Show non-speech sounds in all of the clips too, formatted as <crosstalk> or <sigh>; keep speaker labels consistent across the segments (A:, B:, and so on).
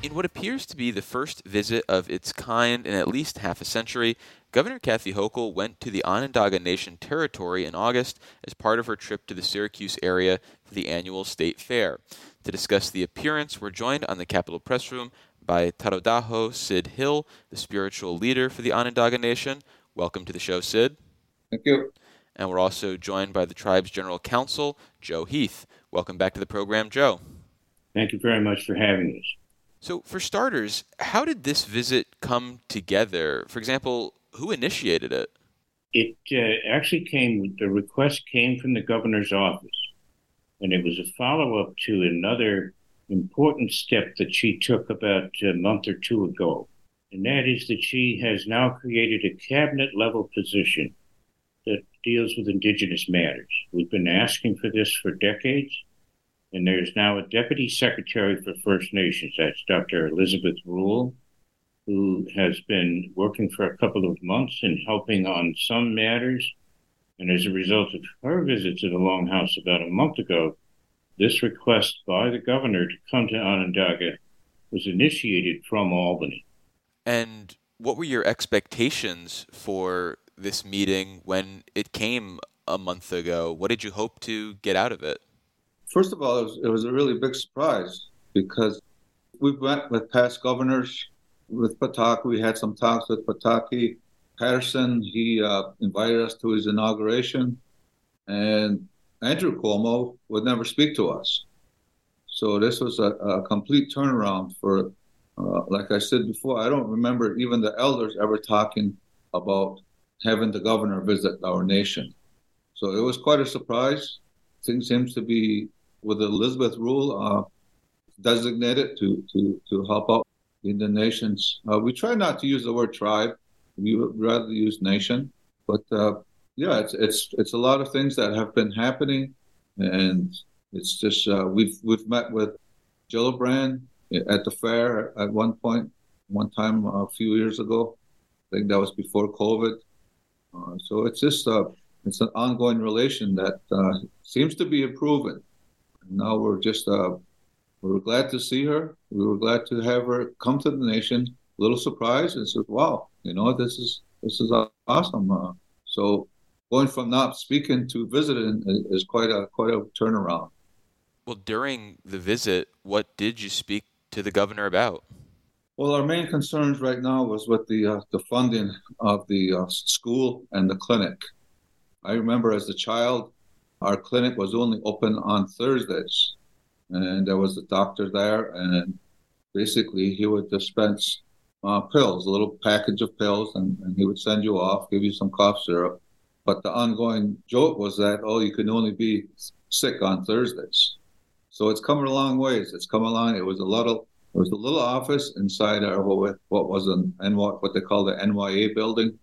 A: In what appears to be the first visit of its kind in at least half a century, Governor Kathy Hochul went to the Onondaga Nation territory in August as part of her trip to the Syracuse area for the annual state fair. To discuss the appearance, we're joined on the Capitol Press Room by Tadodaho Sid Hill, the spiritual leader for the Onondaga Nation. Welcome to the show, Sid.
B: Thank you.
A: And we're also joined by the tribe's general counsel, Joe Heath. Welcome back to the program, Joe.
C: Thank you very much for having us.
A: So, for starters, how did this visit come together? For example, who initiated it?
C: It uh, actually came, the request came from the governor's office, and it was a follow up to another important step that she took about a month or two ago. And that is that she has now created a cabinet level position that deals with Indigenous matters. We've been asking for this for decades and there's now a deputy secretary for First Nations. That's Dr. Elizabeth Rule, who has been working for a couple of months and helping on some matters. And as a result of her visit to the Longhouse about a month ago, this request by the governor to come to Onondaga was initiated from Albany.
A: And what were your expectations for this meeting when it came a month ago? What did you hope to get out of it?
B: First of all, it was, it was a really big surprise because we've met with past governors. With Pataki, we had some talks with Pataki. Paterson, he uh, invited us to his inauguration, and Andrew Cuomo would never speak to us. So this was a, a complete turnaround for, uh, like I said before, I don't remember even the elders ever talking about having the governor visit our nation. So it was quite a surprise. Things seems to be with the Elizabeth Rule uh, designated to, to, to help out in the nations. Uh, we try not to use the word tribe. We would rather use nation. But uh, yeah, it's, it's, it's a lot of things that have been happening. And it's just, uh, we've, we've met with Gillibrand at the fair at one point, one time a few years ago. I think that was before COVID. Uh, so it's just, uh, it's an ongoing relation that seems to be improving now we're just uh, we were glad to see her. We were glad to have her come to the nation. A little surprised and said, "Wow, you know, this is this is awesome." Uh, so going from not speaking to visiting is quite a quite a turnaround.
A: Well, during the visit, what did you speak to the governor about?
B: Well, our main concerns right now was with the uh, the funding of the uh, school and the clinic. I remember as a child, our clinic was only open on Thursdays, and there was a doctor there, and basically he would dispense uh, pills, a little package of pills, and, and he would send you off, give you some cough syrup. But the ongoing joke was that oh, you can only be sick on Thursdays. So it's come a long ways. It's come along. It was a little, it was a little office inside our what was an NY, what they call the NYA building,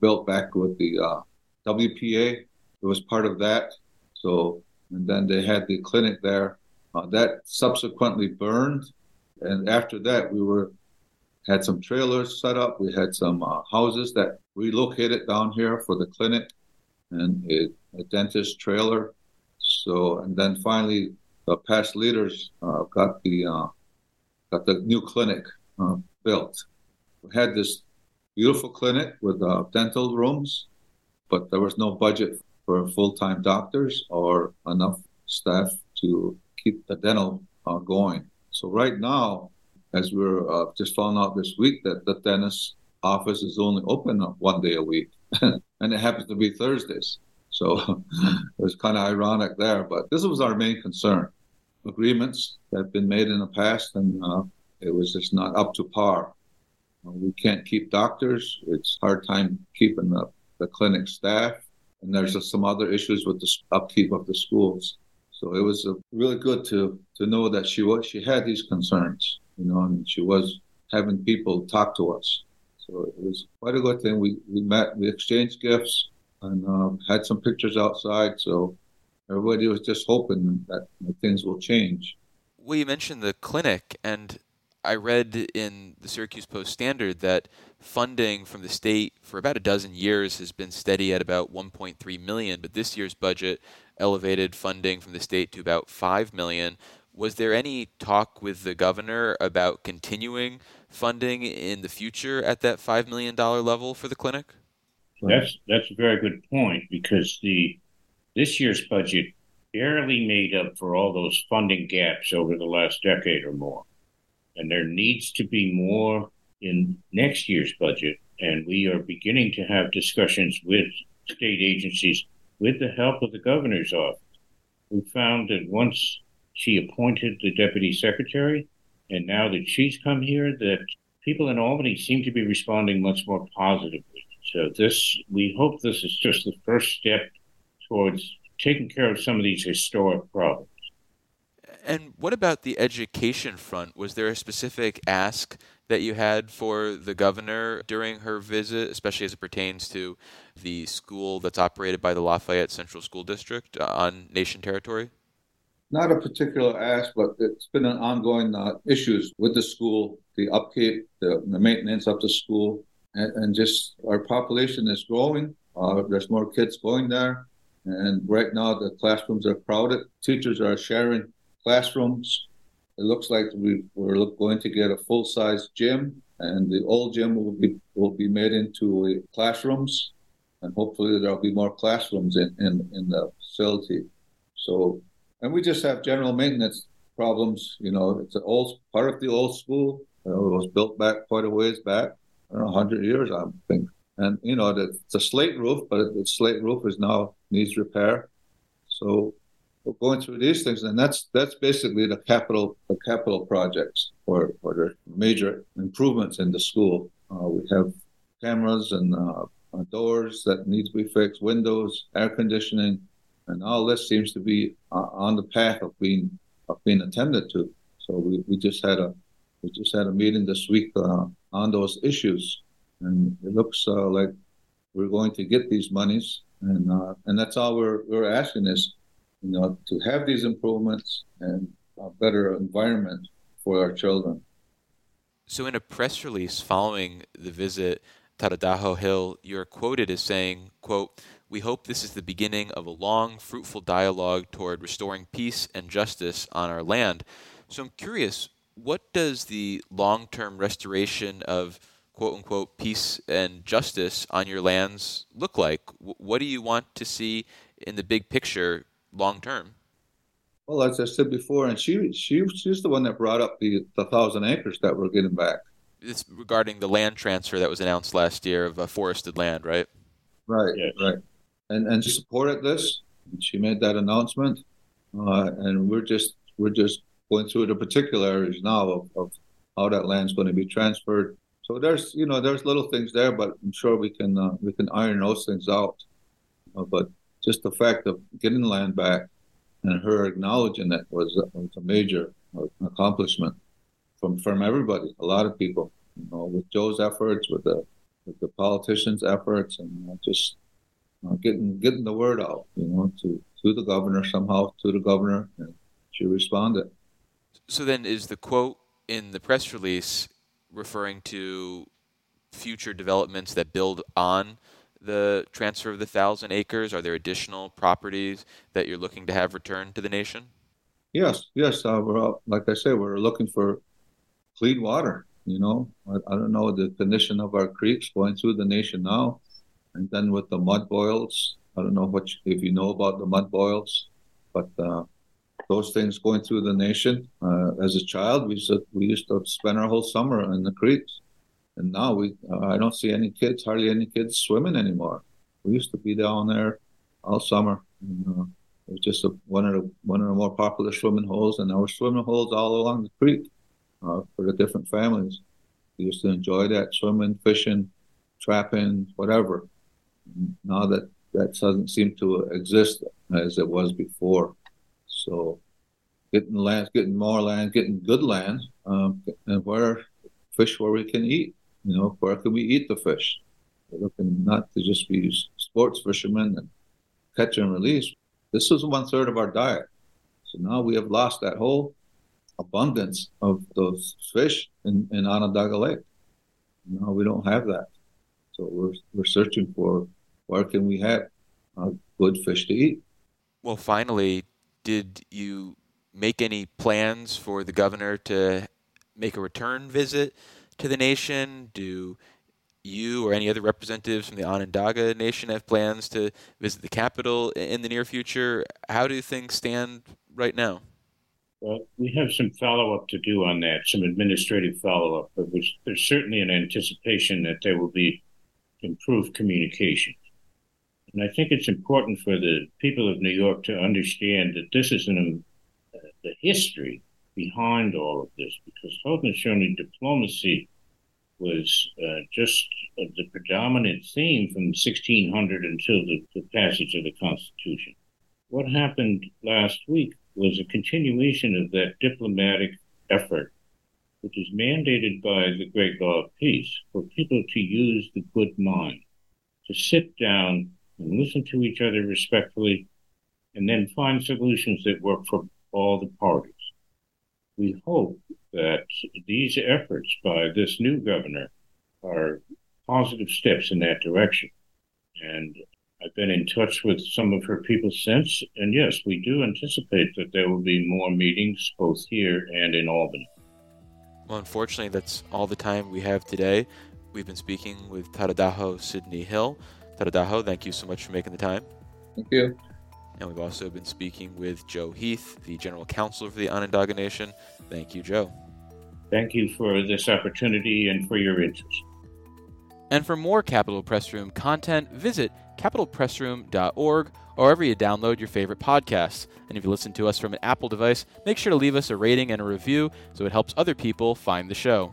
B: built back with the uh, WPA. It was part of that. So, and then they had the clinic there. Uh, that subsequently burned, and after that, we were had some trailers set up. We had some uh, houses that relocated down here for the clinic, and a, dentist trailer. So, and then finally, the past leaders uh, got the uh, got the new clinic uh, built. We had this beautiful clinic with uh, dental rooms, but there was no budget for full-time doctors or enough staff to keep the dental uh, going. So right now, as we're uh, just found out this week that the dentist office is only open one day a week, <laughs> and it happens to be Thursdays. So <laughs> it was kind of ironic there, but this was our main concern. Agreements that have been made in the past, and uh, it was just not up to par. We can't keep doctors. It's hard time keeping the, the clinic staff and there's some other issues with the upkeep of the schools. So it was really good to to know that she was she had these concerns, you know, and she was having people talk to us. So it was quite a good thing. We we met, we exchanged gifts, and um, had some pictures outside. So everybody was just hoping that, that things will change.
A: Well, you mentioned the clinic, and I read in the Syracuse Post Standard that funding from the state for about a dozen years has been steady at about 1.3 million, but this year's budget elevated funding from the state to about 5 million. Was there any talk with the governor about continuing funding in the future at that $5 million level for the clinic?
C: That's that's a very good point because the this year's budget barely made up for all those funding gaps over the last decade or more. And there needs to be more in next year's budget. And we are beginning to have discussions with state agencies with the help of the governor's office. We found that once she appointed the deputy secretary, and now that she's come here, that people in Albany seem to be responding much more positively. So this, we hope this is just the first step towards taking care of some of these historic problems.
A: And what about the education front? Was there a specific ask that you had for the governor during her visit, especially as it pertains to the school that's operated by the Lafayette Central School District uh, on nation territory?
B: Not a particular ask, but it's been an ongoing uh, issues with the school, the upkeep, the, the maintenance of the school, and, and, just our population is growing. Uh, there's more kids going there, and right now the classrooms are crowded. Teachers are sharing classrooms it looks like we, we're going to get a full size gym, and the old gym will be will be made into classrooms, and hopefully there'll be more classrooms in, in, in the facility. So, and we just have general maintenance problems. You know, it's an old part of the old school. You know, it was built back quite a ways back, I don't know, 100 years, I think. And you know, it's a slate roof, but the slate roof is now needs repair. So going through these things, and that's that's basically the capital the capital projects or or the major improvements in the school. Uh, we have cameras and uh, doors that need to be fixed, windows, air conditioning, and all this seems to be uh, on the path of being of being attended to. So we, we just had a we just had a meeting this week uh, on those issues, and it looks uh, like we're going to get these monies, and uh, and that's all we're we're asking is you know, to have these improvements and a better environment for our children.
A: So, in a press release following the visit to Tadodaho Hill, you're quoted as saying, quote, we hope this is the beginning of a long, fruitful dialogue toward restoring peace and justice on our land. So I'm curious, what does the long term restoration of quote unquote peace and justice on your lands look like? What do you want to see in the big picture long term.
B: Well, as I said before, and she she she's the one that brought up the the thousand acres that we're getting back.
A: It's regarding the land transfer that was announced last year of uh, forested land, right?
B: Right, yes. right. And and she supported this. She made that announcement, uh, and we're just we're just going through the particulars now of, of how that land's going to be transferred. So there's you know there's little things there, but I'm sure we can uh, we can iron those things out. Uh, but just the fact of getting land back and her acknowledging it was, was a major accomplishment from from everybody, a lot of people. You know, with Joe's efforts, with the with the politicians' efforts, and just uh, getting getting the word out. You know, to to the governor somehow, to the governor, and she responded.
A: So then, is the quote in the press release referring to future developments that build on the transfer of the thousand acres? Are there additional properties that you're looking to have returned to the nation?
B: Yes, yes. Uh, we're, like I say, we're looking for clean water. You know, I, I, don't know the condition of our creeks going through the nation now, and then with the mud boils. I don't know what you, if you know about the mud boils, but uh, those things going through the nation. Uh, as a child, we used, to, we used to spend our whole summer in the creeks and now we, uh, I don't see any kids, hardly any kids swimming anymore. We used to be down there all summer. And, uh, it was just a, one of the one of the more popular swimming holes, and there were swimming holes all along the creek uh, for the different families. We used to enjoy that swimming, fishing, trapping, whatever. Now that that doesn't seem to exist as it was before. So, getting land, getting more land, getting good land, um, and where fish where we can eat. You know, where can we eat the fish? We're looking not to just be sports fishermen and catch and release. This is one third of our diet. So now we have lost that whole abundance of those fish in, in Onondaga Lake. Now we don't have that. So we're, we're searching for where can we have uh, good fish to eat.
A: Well, finally, did you make any plans for the governor to make a return visit to the nation? Do you or any other representatives from the Onondaga Nation have plans to visit the capital in the near future? How do things stand right now?
C: Well, we have some follow up to do on that, some administrative follow up, but there's certainly an anticipation that there will be improved communication. And I think it's important for the people of New York to understand that this is an, uh, the history behind all of this, because Haudenosaunee diplomacy was uh, just uh, the predominant theme from 1600 until the, the passage of the Constitution. What happened last week was a continuation of that diplomatic effort, which is mandated by the Great Law of Peace, for people to use the good mind, to sit down and listen to each other respectfully, and then find solutions that work for all the parties. We hope that these efforts by this new governor are positive steps in that direction. And I've been in touch with some of her people since, and yes, we do anticipate that there will be more meetings both here and in Albany.
A: Well, unfortunately, that's all the time we have today. We've been speaking with Tadodaho Sidney Hill. Tadodaho, thank you so much for making the time.
B: Thank you.
A: And we've also been speaking with Joe Heath, the General Counsel for the Onondaga Nation. Thank you, Joe.
C: Thank you for this opportunity and for your interest.
A: And for more Capitol Press Room content, visit capitolpressroom.org or wherever you download your favorite podcasts. And if you listen to us from an Apple device, make sure to leave us a rating and a review so it helps other people find the show.